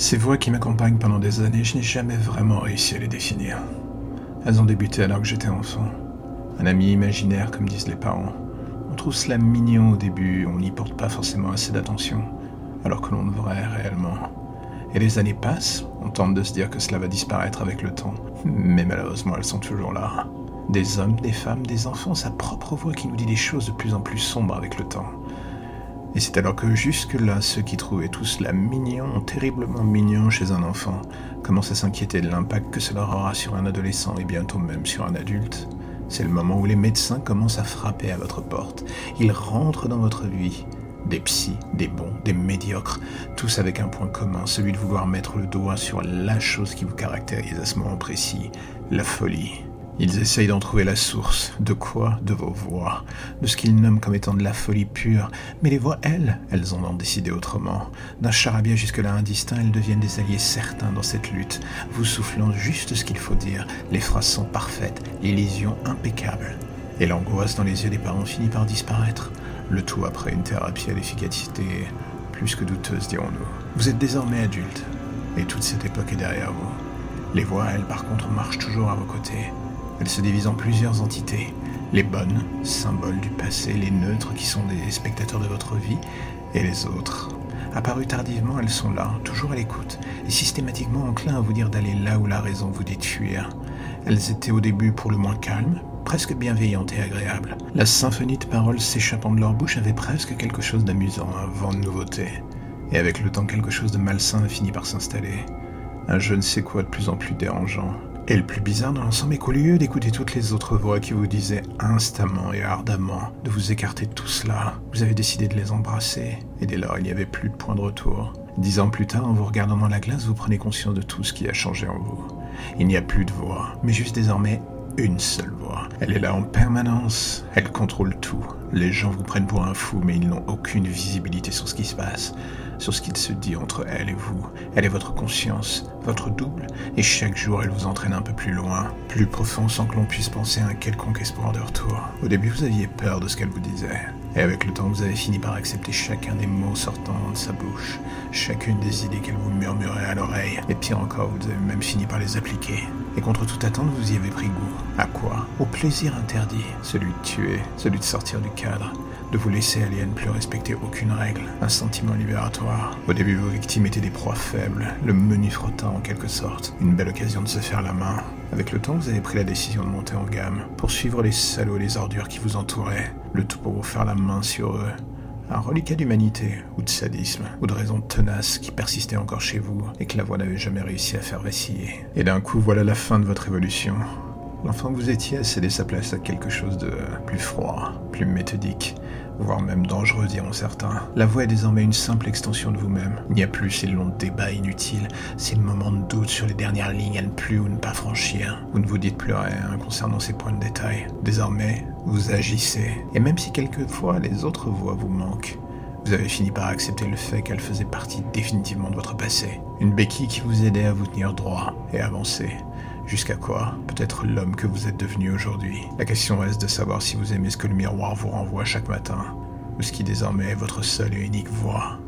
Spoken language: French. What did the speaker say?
Ces voix qui m'accompagnent pendant des années, je n'ai jamais vraiment réussi à les définir. Elles ont débuté alors que j'étais enfant. Un ami imaginaire, comme disent les parents. On trouve cela mignon au début, on n'y porte pas forcément assez d'attention, alors que l'on devrait réellement. Et les années passent, on tente de se dire que cela va disparaître avec le temps, mais malheureusement elles sont toujours là. Des hommes, des femmes, des enfants, sa propre voix qui nous dit des choses de plus en plus sombres avec le temps. Et c'est alors que jusque-là, ceux qui trouvaient tout cela mignon, terriblement mignon chez un enfant, commencent à s'inquiéter de l'impact que cela aura sur un adolescent et bientôt même sur un adulte. C'est le moment où les médecins commencent à frapper à votre porte. Ils rentrent dans votre vie. Des psys, des bons, des médiocres, tous avec un point commun, celui de vouloir mettre le doigt sur la chose qui vous caractérise à ce moment précis, la folie. Ils essayent d'en trouver la source. De quoi De vos voix. De ce qu'ils nomment comme étant de la folie pure. Mais les voix, elles, elles en ont décidé autrement. D'un charabia jusque-là indistinct, elles deviennent des alliés certains dans cette lutte, vous soufflant juste ce qu'il faut dire. Les phrases sont parfaites, l'illusion impeccable. Et l'angoisse dans les yeux des parents finit par disparaître. Le tout après une thérapie à l'efficacité plus que douteuse, dirons-nous. Vous êtes désormais adulte, et toute cette époque est derrière vous. Les voix, elles, par contre, marchent toujours à vos côtés. Elles se divisent en plusieurs entités. Les bonnes, symboles du passé, les neutres qui sont des spectateurs de votre vie, et les autres. Apparues tardivement, elles sont là, toujours à l'écoute, et systématiquement enclins à vous dire d'aller là où la raison vous dit de fuir. Elles étaient au début pour le moins calmes, presque bienveillantes et agréables. La symphonie de paroles s'échappant de leur bouche avait presque quelque chose d'amusant, un vent de nouveauté. Et avec le temps, quelque chose de malsain a fini par s'installer. Un je ne sais quoi de plus en plus dérangeant, et le plus bizarre dans l'ensemble est qu'au lieu d'écouter toutes les autres voix qui vous disaient instamment et ardemment de vous écarter de tout cela, vous avez décidé de les embrasser, et dès lors il n'y avait plus de point de retour. Dix ans plus tard, en vous regardant dans la glace, vous prenez conscience de tout ce qui a changé en vous. Il n'y a plus de voix, mais juste désormais une seule voix. Elle est là en permanence, elle contrôle tout. Les gens vous prennent pour un fou, mais ils n'ont aucune visibilité sur ce qui se passe sur ce qu'il se dit entre elle et vous. Elle est votre conscience, votre double, et chaque jour elle vous entraîne un peu plus loin, plus profond sans que l'on puisse penser à un quelconque espoir de retour. Au début vous aviez peur de ce qu'elle vous disait, et avec le temps vous avez fini par accepter chacun des mots sortant de sa bouche, chacune des idées qu'elle vous murmurait à l'oreille, et pire encore vous avez même fini par les appliquer. Et contre toute attente vous y avez pris goût. À quoi? Au plaisir interdit, celui de tuer, celui de sortir du cadre, de vous laisser aller à ne plus respecter aucune règle, un sentiment libératoire. Au début, vos victimes étaient des proies faibles, le menu frottant en quelque sorte, une belle occasion de se faire la main. Avec le temps, vous avez pris la décision de monter en gamme, pour suivre les salauds et les ordures qui vous entouraient, le tout pour vous faire la main sur eux. Un reliquat d'humanité, ou de sadisme, ou de raison tenace qui persistait encore chez vous et que la voix n'avait jamais réussi à faire vaciller. Et d'un coup, voilà la fin de votre évolution. L'enfant que vous étiez a cédé sa place à quelque chose de plus froid, plus méthodique, voire même dangereux, diront certains. La voix est désormais une simple extension de vous-même. Il n'y a plus ces longs débats inutiles, ces moments de doute sur les dernières lignes à ne plus ou ne pas franchir. Vous ne vous dites plus rien concernant ces points de détail. Désormais, vous agissez. Et même si quelquefois les autres voix vous manquent, vous avez fini par accepter le fait qu'elle faisait partie définitivement de votre passé. Une béquille qui vous aidait à vous tenir droit et avancer. Jusqu'à quoi Peut-être l'homme que vous êtes devenu aujourd'hui? La question reste de savoir si vous aimez ce que le miroir vous renvoie chaque matin, ou ce qui désormais est votre seule et unique voix.